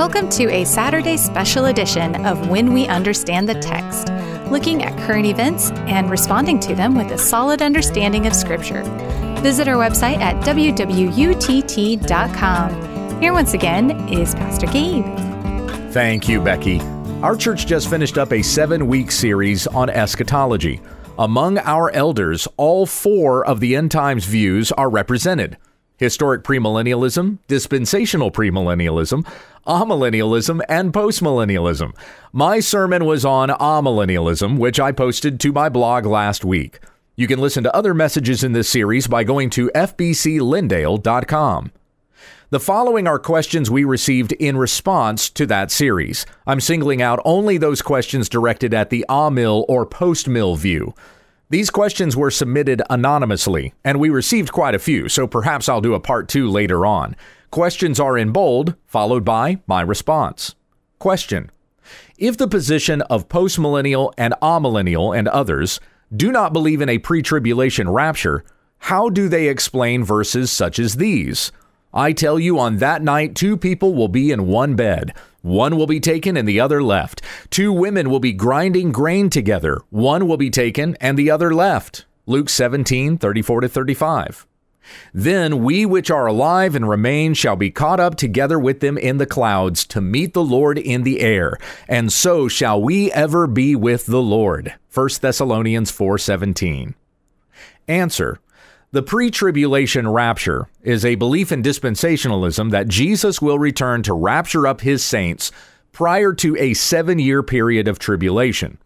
Welcome to a Saturday special edition of When We Understand the Text, looking at current events and responding to them with a solid understanding of Scripture. Visit our website at www.utt.com. Here once again is Pastor Gabe. Thank you, Becky. Our church just finished up a seven week series on eschatology. Among our elders, all four of the end times views are represented historic premillennialism, dispensational premillennialism, amillennialism, and postmillennialism. My sermon was on amillennialism, which I posted to my blog last week. You can listen to other messages in this series by going to fbclindale.com. The following are questions we received in response to that series. I'm singling out only those questions directed at the amill or post-mill view. These questions were submitted anonymously, and we received quite a few, so perhaps I'll do a part two later on. Questions are in bold, followed by my response. Question If the position of postmillennial and amillennial and others do not believe in a pre tribulation rapture, how do they explain verses such as these? I tell you, on that night, two people will be in one bed. One will be taken and the other left. Two women will be grinding grain together. One will be taken and the other left. Luke 17, 34 to 35. Then we which are alive and remain shall be caught up together with them in the clouds to meet the Lord in the air, and so shall we ever be with the Lord. 1 Thessalonians 4:17. Answer: the pre tribulation rapture is a belief in dispensationalism that Jesus will return to rapture up his saints prior to a seven year period of tribulation.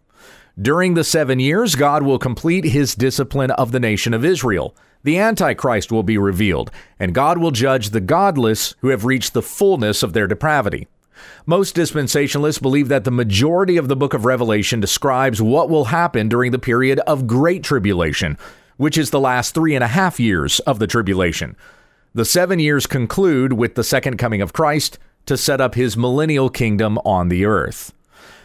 During the seven years, God will complete his discipline of the nation of Israel. The Antichrist will be revealed, and God will judge the godless who have reached the fullness of their depravity. Most dispensationalists believe that the majority of the book of Revelation describes what will happen during the period of great tribulation, which is the last three and a half years of the tribulation. The seven years conclude with the second coming of Christ to set up his millennial kingdom on the earth.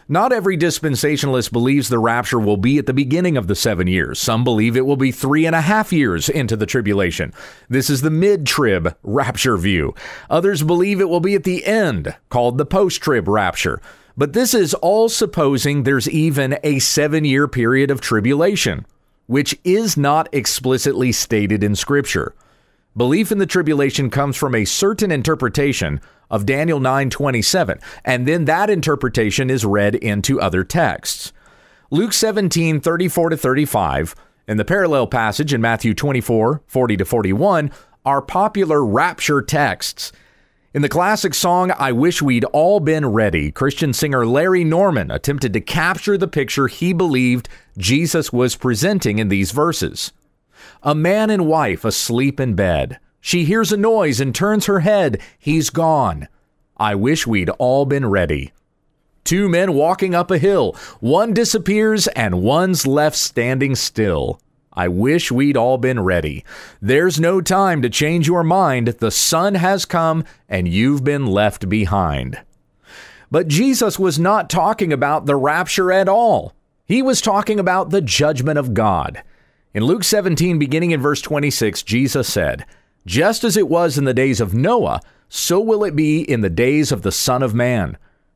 Not every dispensationalist believes the rapture will be at the beginning of the seven years. Some believe it will be three and a half years into the tribulation. This is the mid trib rapture view. Others believe it will be at the end, called the post trib rapture. But this is all supposing there's even a seven year period of tribulation which is not explicitly stated in Scripture. Belief in the tribulation comes from a certain interpretation of Daniel 9:27, and then that interpretation is read into other texts. Luke 17:34 to 35 and the parallel passage in Matthew 24:40 to 41 are popular rapture texts in the classic song I Wish We'd All Been Ready, Christian singer Larry Norman attempted to capture the picture he believed Jesus was presenting in these verses. A man and wife asleep in bed. She hears a noise and turns her head. He's gone. I wish we'd all been ready. Two men walking up a hill. One disappears and one's left standing still. I wish we'd all been ready. There's no time to change your mind. The sun has come and you've been left behind. But Jesus was not talking about the rapture at all. He was talking about the judgment of God. In Luke 17, beginning in verse 26, Jesus said, Just as it was in the days of Noah, so will it be in the days of the Son of Man.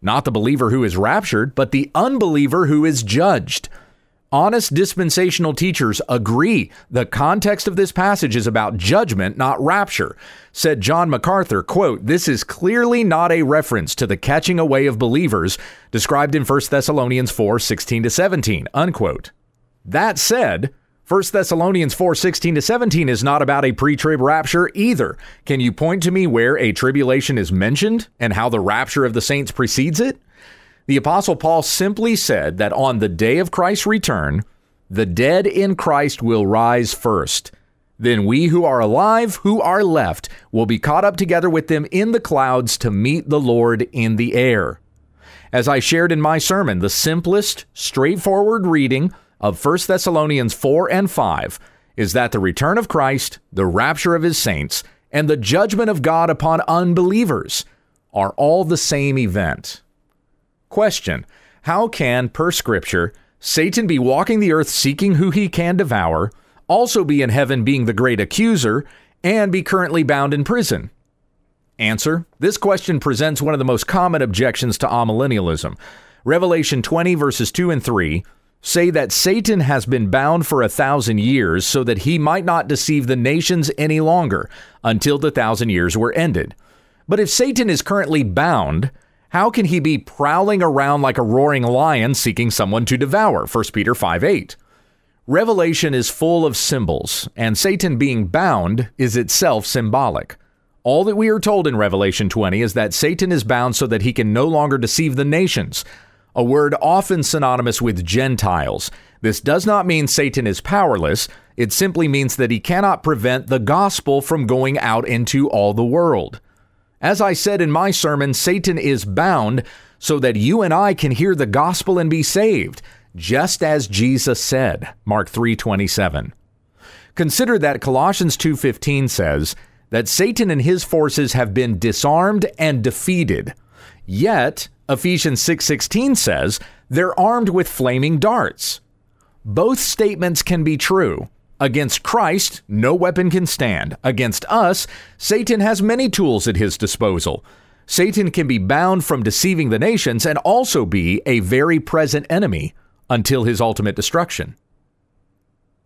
Not the believer who is raptured, but the unbeliever who is judged. Honest dispensational teachers agree the context of this passage is about judgment, not rapture. Said John MacArthur, quote, This is clearly not a reference to the catching away of believers described in 1 Thessalonians 4, 16 to 17, unquote. That said, 1 Thessalonians 4 16 to 17 is not about a pre trib rapture either. Can you point to me where a tribulation is mentioned and how the rapture of the saints precedes it? The Apostle Paul simply said that on the day of Christ's return, the dead in Christ will rise first. Then we who are alive, who are left, will be caught up together with them in the clouds to meet the Lord in the air. As I shared in my sermon, the simplest, straightforward reading of 1 Thessalonians 4 and 5 is that the return of Christ, the rapture of his saints, and the judgment of God upon unbelievers are all the same event. Question How can, per scripture, Satan be walking the earth seeking who he can devour, also be in heaven being the great accuser, and be currently bound in prison? Answer This question presents one of the most common objections to amillennialism. Revelation 20, verses 2 and 3 say that Satan has been bound for a thousand years so that he might not deceive the nations any longer until the thousand years were ended. But if Satan is currently bound, how can he be prowling around like a roaring lion seeking someone to devour? 1 Peter 5 8. Revelation is full of symbols, and Satan being bound is itself symbolic. All that we are told in Revelation 20 is that Satan is bound so that he can no longer deceive the nations, a word often synonymous with Gentiles. This does not mean Satan is powerless, it simply means that he cannot prevent the gospel from going out into all the world. As I said in my sermon, Satan is bound so that you and I can hear the gospel and be saved, just as Jesus said, Mark 3:27. Consider that Colossians 2:15 says, that Satan and his forces have been disarmed and defeated. Yet, Ephesians 6:16 says, they're armed with flaming darts. Both statements can be true. Against Christ, no weapon can stand. Against us, Satan has many tools at his disposal. Satan can be bound from deceiving the nations and also be a very present enemy until his ultimate destruction.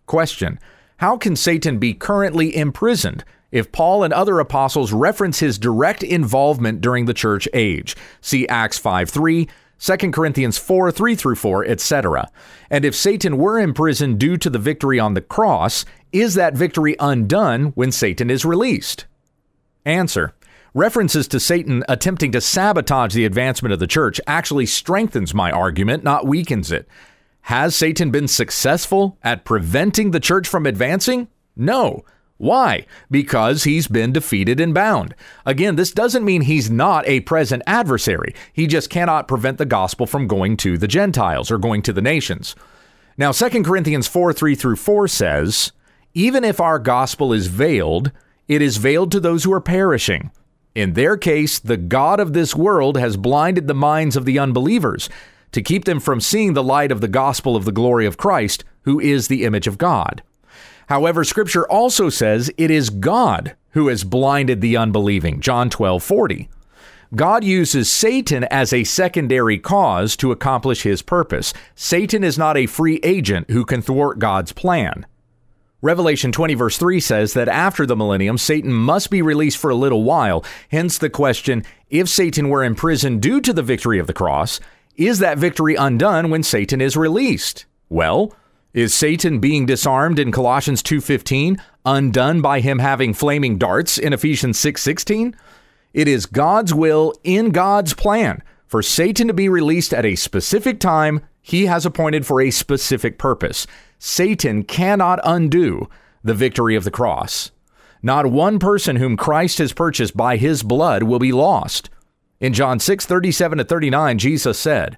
Question How can Satan be currently imprisoned if Paul and other apostles reference his direct involvement during the church age. See Acts 5 3, 2 Corinthians 4 3 through 4, etc. And if Satan were imprisoned due to the victory on the cross, is that victory undone when Satan is released? Answer. References to Satan attempting to sabotage the advancement of the church actually strengthens my argument, not weakens it. Has Satan been successful at preventing the church from advancing? No. Why? Because he's been defeated and bound. Again, this doesn't mean he's not a present adversary. He just cannot prevent the gospel from going to the Gentiles or going to the nations. Now, 2 Corinthians 4 3 through 4 says, Even if our gospel is veiled, it is veiled to those who are perishing. In their case, the God of this world has blinded the minds of the unbelievers to keep them from seeing the light of the gospel of the glory of Christ, who is the image of God. However, scripture also says it is God who has blinded the unbelieving. John 12 40. God uses Satan as a secondary cause to accomplish his purpose. Satan is not a free agent who can thwart God's plan. Revelation 20, verse 3 says that after the millennium, Satan must be released for a little while. Hence the question if Satan were imprisoned due to the victory of the cross, is that victory undone when Satan is released? Well, is Satan being disarmed in Colossians 2:15 undone by him having flaming darts in Ephesians 6:16? It is God's will in God's plan for Satan to be released at a specific time he has appointed for a specific purpose. Satan cannot undo the victory of the cross. Not one person whom Christ has purchased by his blood will be lost. In John 6, 37 to 39, Jesus said,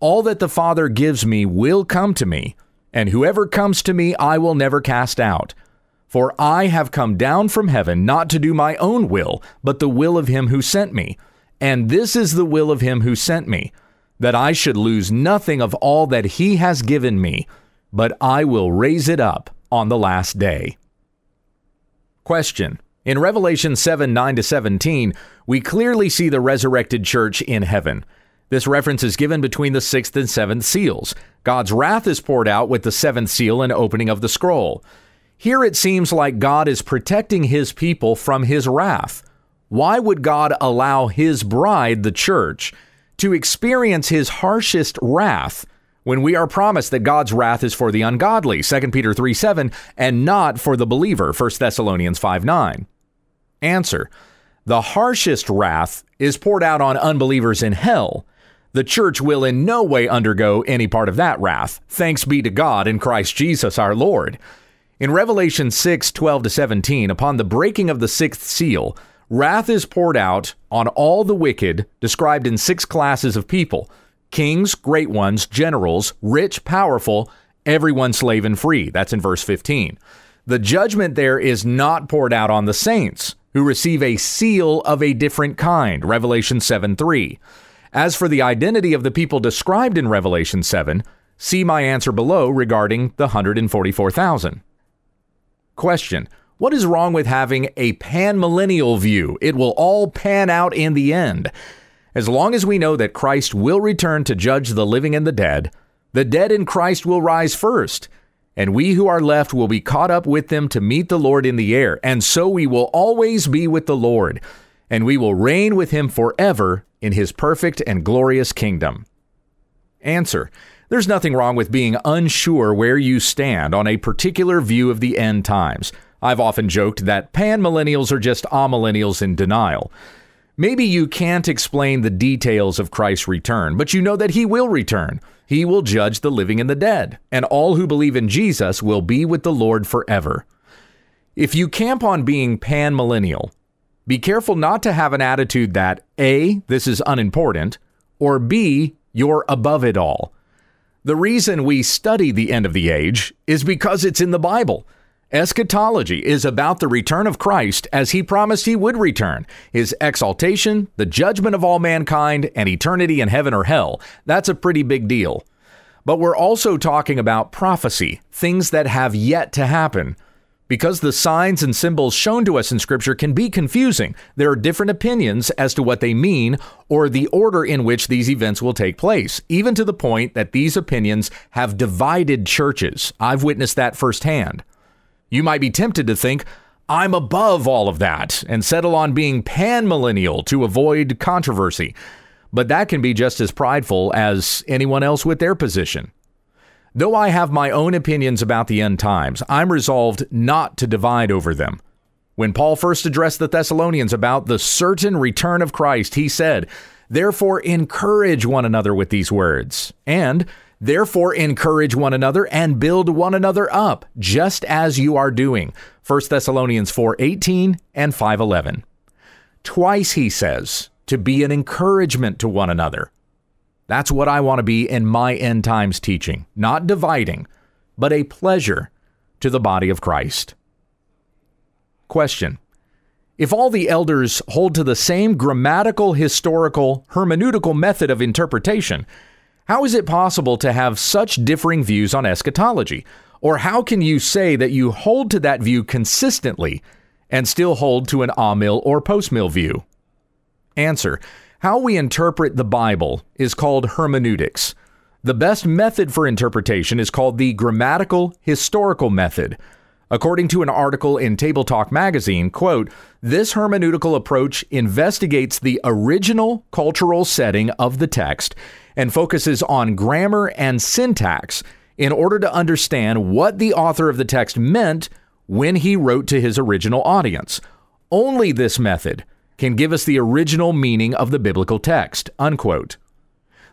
All that the Father gives me will come to me, and whoever comes to me I will never cast out. For I have come down from heaven not to do my own will, but the will of him who sent me. And this is the will of him who sent me, that I should lose nothing of all that he has given me, but I will raise it up on the last day. Question. In Revelation 7 9 to 17, we clearly see the resurrected church in heaven. This reference is given between the sixth and seventh seals. God's wrath is poured out with the seventh seal and opening of the scroll. Here it seems like God is protecting his people from his wrath. Why would God allow his bride, the church, to experience his harshest wrath when we are promised that God's wrath is for the ungodly, 2 Peter 3 7, and not for the believer, 1 Thessalonians 5 9? Answer The harshest wrath is poured out on unbelievers in hell the church will in no way undergo any part of that wrath. Thanks be to God in Christ Jesus our Lord. In Revelation 6 12 to 17, upon the breaking of the sixth seal, wrath is poured out on all the wicked, described in six classes of people kings, great ones, generals, rich, powerful, everyone slave and free. That's in verse 15. The judgment there is not poured out on the saints who receive a seal of a different kind. Revelation 7 3. As for the identity of the people described in Revelation 7, see my answer below regarding the 144,000. Question What is wrong with having a panmillennial view? It will all pan out in the end. As long as we know that Christ will return to judge the living and the dead, the dead in Christ will rise first, and we who are left will be caught up with them to meet the Lord in the air, and so we will always be with the Lord, and we will reign with him forever in his perfect and glorious kingdom? Answer There's nothing wrong with being unsure where you stand on a particular view of the end times. I've often joked that panmillennials are just amillennials in denial. Maybe you can't explain the details of Christ's return, but you know that he will return. He will judge the living and the dead, and all who believe in Jesus will be with the Lord forever. If you camp on being panmillennial, be careful not to have an attitude that A, this is unimportant, or B, you're above it all. The reason we study the end of the age is because it's in the Bible. Eschatology is about the return of Christ as he promised he would return, his exaltation, the judgment of all mankind, and eternity in heaven or hell. That's a pretty big deal. But we're also talking about prophecy, things that have yet to happen. Because the signs and symbols shown to us in Scripture can be confusing, there are different opinions as to what they mean or the order in which these events will take place, even to the point that these opinions have divided churches. I've witnessed that firsthand. You might be tempted to think, I'm above all of that and settle on being panmillennial to avoid controversy. But that can be just as prideful as anyone else with their position. Though I have my own opinions about the end times, I'm resolved not to divide over them. When Paul first addressed the Thessalonians about the certain return of Christ, he said, Therefore, encourage one another with these words, and therefore encourage one another and build one another up, just as you are doing. 1 Thessalonians 4:18 and 5:11. Twice he says to be an encouragement to one another. That's what I want to be in my end times teaching, not dividing, but a pleasure to the body of Christ. Question If all the elders hold to the same grammatical, historical, hermeneutical method of interpretation, how is it possible to have such differing views on eschatology? Or how can you say that you hold to that view consistently and still hold to an amill or postmill view? Answer how we interpret the Bible is called hermeneutics. The best method for interpretation is called the grammatical historical method. According to an article in Table Talk magazine, quote, this hermeneutical approach investigates the original cultural setting of the text and focuses on grammar and syntax in order to understand what the author of the text meant when he wrote to his original audience. Only this method can give us the original meaning of the biblical text. Unquote.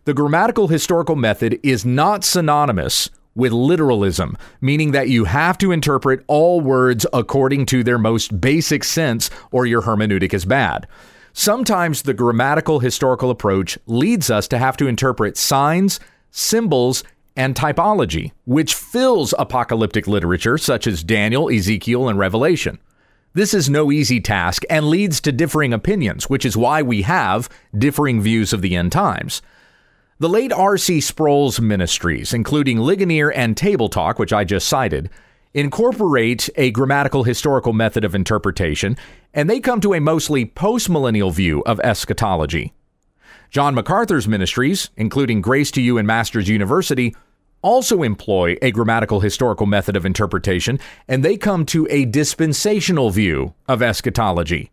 The grammatical historical method is not synonymous with literalism, meaning that you have to interpret all words according to their most basic sense or your hermeneutic is bad. Sometimes the grammatical historical approach leads us to have to interpret signs, symbols, and typology, which fills apocalyptic literature such as Daniel, Ezekiel, and Revelation. This is no easy task and leads to differing opinions, which is why we have differing views of the end times. The late R.C. Sproul's ministries, including Ligonier and Table Talk, which I just cited, incorporate a grammatical historical method of interpretation, and they come to a mostly postmillennial view of eschatology. John MacArthur's ministries, including Grace to You and Masters University, also employ a grammatical historical method of interpretation, and they come to a dispensational view of eschatology.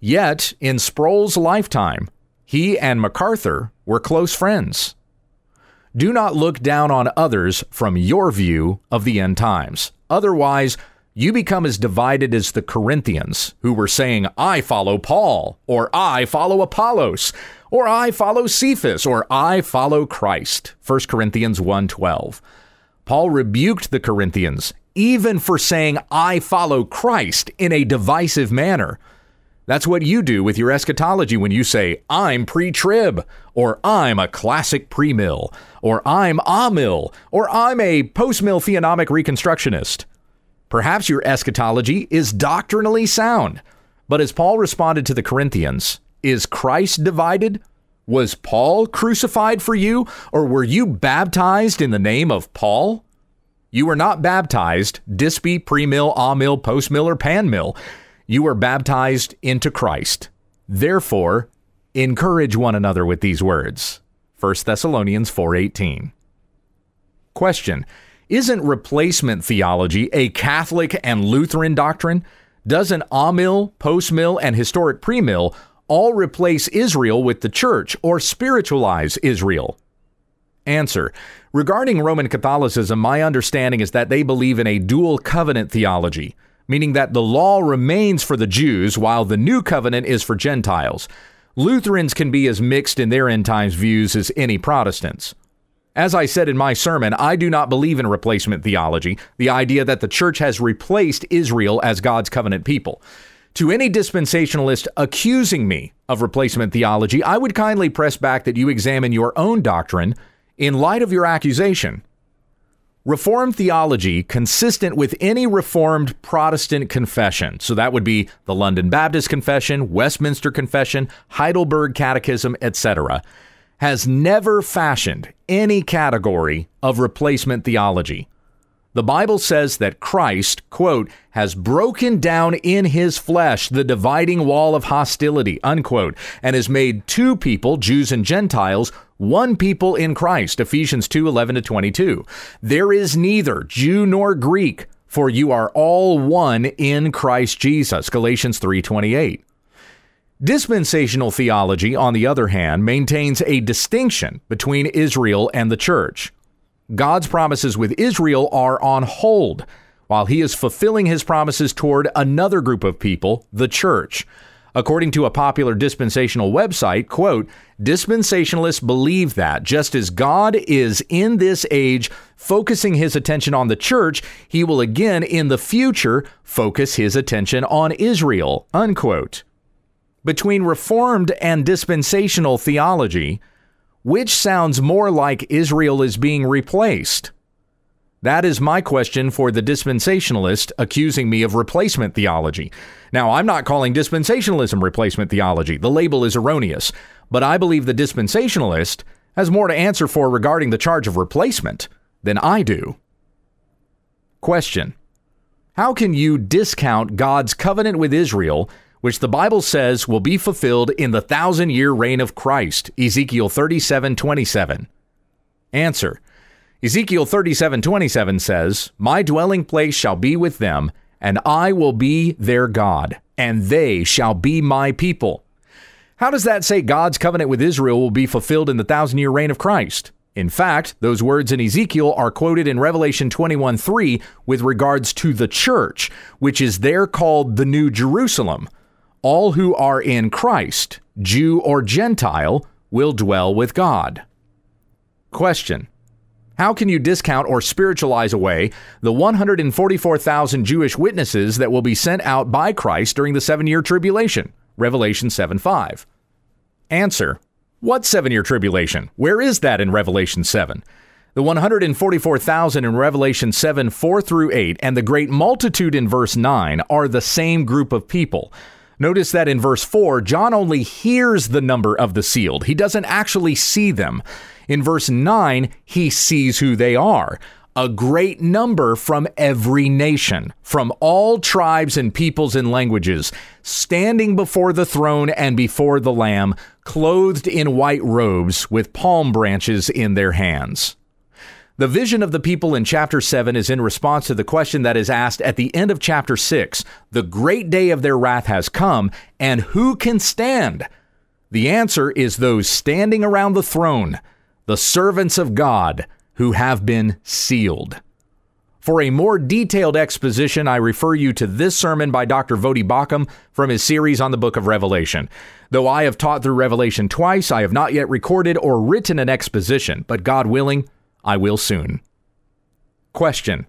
Yet, in Sproul's lifetime, he and MacArthur were close friends. Do not look down on others from your view of the end times. Otherwise, you become as divided as the Corinthians, who were saying, I follow Paul, or I follow Apollos, or I follow Cephas, or I follow Christ. 1 Corinthians 1:12. Paul rebuked the Corinthians even for saying I follow Christ in a divisive manner. That's what you do with your eschatology when you say, I'm pre trib, or I'm a classic premill, or I'm amill, or I'm a post mill theonomic reconstructionist. Perhaps your eschatology is doctrinally sound. But as Paul responded to the Corinthians, is Christ divided? Was Paul crucified for you, or were you baptized in the name of Paul? You were not baptized, dispi, premill, amill, postmill, or panmill you were baptized into Christ. Therefore, encourage one another with these words. 1 Thessalonians 4:18. Question: Isn't replacement theology a Catholic and Lutheran doctrine? Doesn't amill, postmill, and historic premill all replace Israel with the church or spiritualize Israel? Answer. Regarding Roman Catholicism, my understanding is that they believe in a dual covenant theology meaning that the law remains for the Jews while the new covenant is for Gentiles. Lutherans can be as mixed in their end times views as any Protestants. As I said in my sermon, I do not believe in replacement theology, the idea that the church has replaced Israel as God's covenant people. To any dispensationalist accusing me of replacement theology, I would kindly press back that you examine your own doctrine in light of your accusation Reformed theology consistent with any Reformed Protestant confession. So that would be the London Baptist Confession, Westminster Confession, Heidelberg Catechism, etc., has never fashioned any category of replacement theology. The Bible says that Christ, quote, has broken down in his flesh the dividing wall of hostility, unquote, and has made two people, Jews and Gentiles, one people in Christ, Ephesians 2 11 to 22. There is neither Jew nor Greek, for you are all one in Christ Jesus, Galatians 3 28. Dispensational theology, on the other hand, maintains a distinction between Israel and the church. God's promises with Israel are on hold while he is fulfilling his promises toward another group of people, the church. According to a popular dispensational website, quote, dispensationalists believe that just as God is in this age focusing his attention on the church, he will again in the future focus his attention on Israel, unquote. Between reformed and dispensational theology, which sounds more like Israel is being replaced? That is my question for the dispensationalist accusing me of replacement theology. Now, I'm not calling dispensationalism replacement theology. The label is erroneous. But I believe the dispensationalist has more to answer for regarding the charge of replacement than I do. Question How can you discount God's covenant with Israel which the Bible says will be fulfilled in the thousand year reign of Christ. Ezekiel 37 27. Answer Ezekiel 37 27 says, My dwelling place shall be with them, and I will be their God, and they shall be my people. How does that say God's covenant with Israel will be fulfilled in the thousand year reign of Christ? In fact, those words in Ezekiel are quoted in Revelation 21 3 with regards to the church, which is there called the New Jerusalem all who are in Christ, Jew or Gentile, will dwell with God. Question How can you discount or spiritualize away the 144,000 Jewish witnesses that will be sent out by Christ during the seven year tribulation? Revelation 7 5. Answer What seven year tribulation? Where is that in Revelation 7? The 144,000 in Revelation 7 4 through 8 and the great multitude in verse 9 are the same group of people. Notice that in verse 4, John only hears the number of the sealed. He doesn't actually see them. In verse 9, he sees who they are a great number from every nation, from all tribes and peoples and languages, standing before the throne and before the Lamb, clothed in white robes with palm branches in their hands. The vision of the people in chapter 7 is in response to the question that is asked at the end of chapter 6 The great day of their wrath has come, and who can stand? The answer is those standing around the throne, the servants of God who have been sealed. For a more detailed exposition, I refer you to this sermon by Dr. Voddie Baucham from his series on the book of Revelation. Though I have taught through Revelation twice, I have not yet recorded or written an exposition, but God willing, I will soon. Question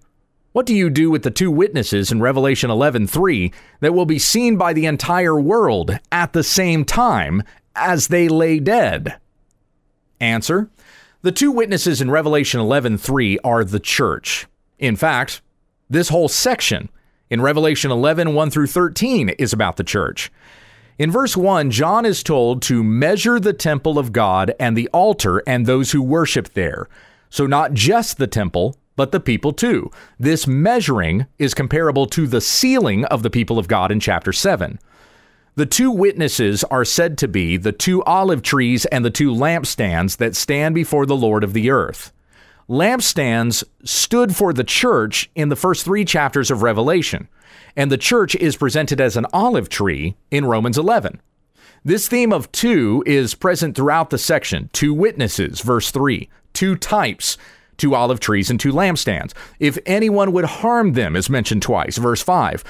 What do you do with the two witnesses in Revelation 11:3 that will be seen by the entire world at the same time as they lay dead? Answer: The two witnesses in Revelation 11:3 are the church. In fact, this whole section in Revelation 11 1 through 13 is about the church. In verse 1, John is told to measure the temple of God and the altar and those who worship there. So, not just the temple, but the people too. This measuring is comparable to the sealing of the people of God in chapter 7. The two witnesses are said to be the two olive trees and the two lampstands that stand before the Lord of the earth. Lampstands stood for the church in the first three chapters of Revelation, and the church is presented as an olive tree in Romans 11. This theme of two is present throughout the section two witnesses, verse 3, two types, two olive trees, and two lampstands. If anyone would harm them is mentioned twice. Verse 5.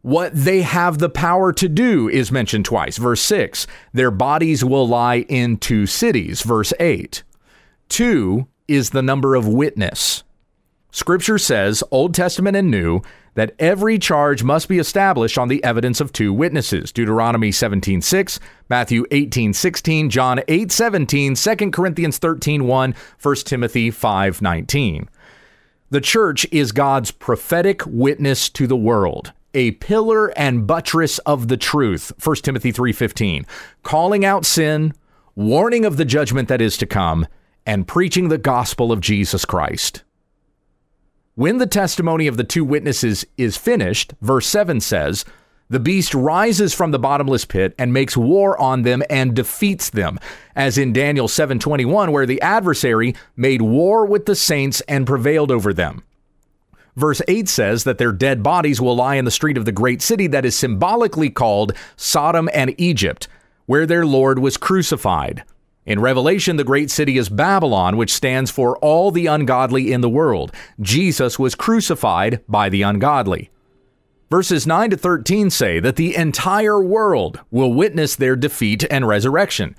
What they have the power to do is mentioned twice. Verse 6. Their bodies will lie in two cities. Verse 8. Two is the number of witness. Scripture says, Old Testament and New, that every charge must be established on the evidence of two witnesses. Deuteronomy 17:6, Matthew 18:16, John 8:17, 2 Corinthians 13:1, 1 Timothy 5:19. The church is God's prophetic witness to the world, a pillar and buttress of the truth. 1 Timothy 3:15, calling out sin, warning of the judgment that is to come, and preaching the gospel of Jesus Christ. When the testimony of the two witnesses is finished, verse 7 says, the beast rises from the bottomless pit and makes war on them and defeats them, as in Daniel 7:21 where the adversary made war with the saints and prevailed over them. Verse 8 says that their dead bodies will lie in the street of the great city that is symbolically called Sodom and Egypt, where their Lord was crucified. In Revelation, the great city is Babylon, which stands for all the ungodly in the world. Jesus was crucified by the ungodly. Verses 9 to 13 say that the entire world will witness their defeat and resurrection.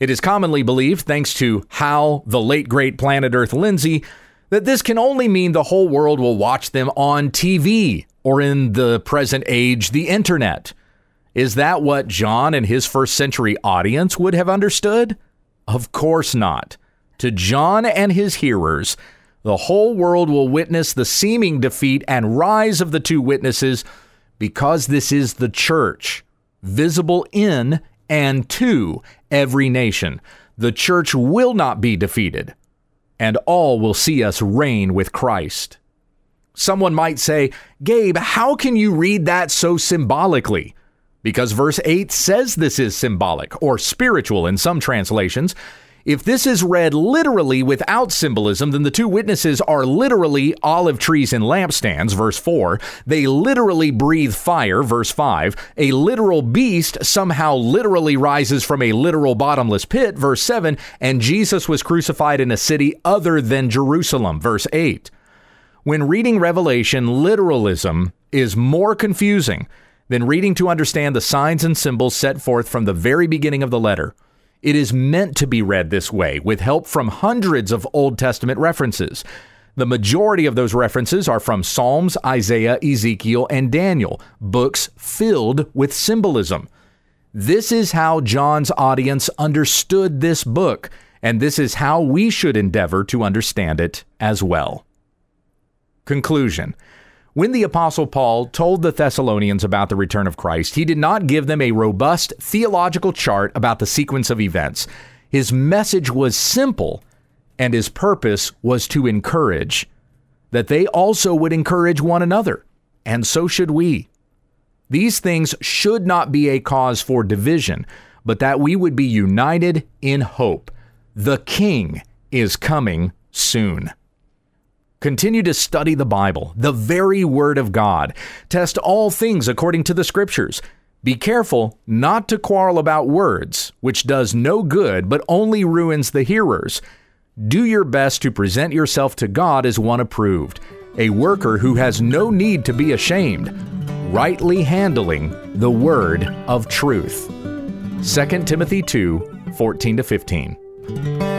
It is commonly believed, thanks to Hal, the late great Planet Earth Lindsey, that this can only mean the whole world will watch them on TV or in the present age, the internet. Is that what John and his first century audience would have understood? Of course not. To John and his hearers, the whole world will witness the seeming defeat and rise of the two witnesses because this is the church, visible in and to every nation. The church will not be defeated, and all will see us reign with Christ. Someone might say, Gabe, how can you read that so symbolically? Because verse 8 says this is symbolic or spiritual in some translations. If this is read literally without symbolism, then the two witnesses are literally olive trees and lampstands, verse 4. They literally breathe fire, verse 5. A literal beast somehow literally rises from a literal bottomless pit, verse 7. And Jesus was crucified in a city other than Jerusalem, verse 8. When reading Revelation, literalism is more confusing than reading to understand the signs and symbols set forth from the very beginning of the letter. It is meant to be read this way, with help from hundreds of Old Testament references. The majority of those references are from Psalms, Isaiah, Ezekiel, and Daniel, books filled with symbolism. This is how John's audience understood this book, and this is how we should endeavor to understand it as well. Conclusion when the Apostle Paul told the Thessalonians about the return of Christ, he did not give them a robust theological chart about the sequence of events. His message was simple, and his purpose was to encourage, that they also would encourage one another, and so should we. These things should not be a cause for division, but that we would be united in hope. The King is coming soon. Continue to study the Bible, the very Word of God. Test all things according to the Scriptures. Be careful not to quarrel about words, which does no good but only ruins the hearers. Do your best to present yourself to God as one approved, a worker who has no need to be ashamed, rightly handling the word of truth. 2 Timothy 2 14 15.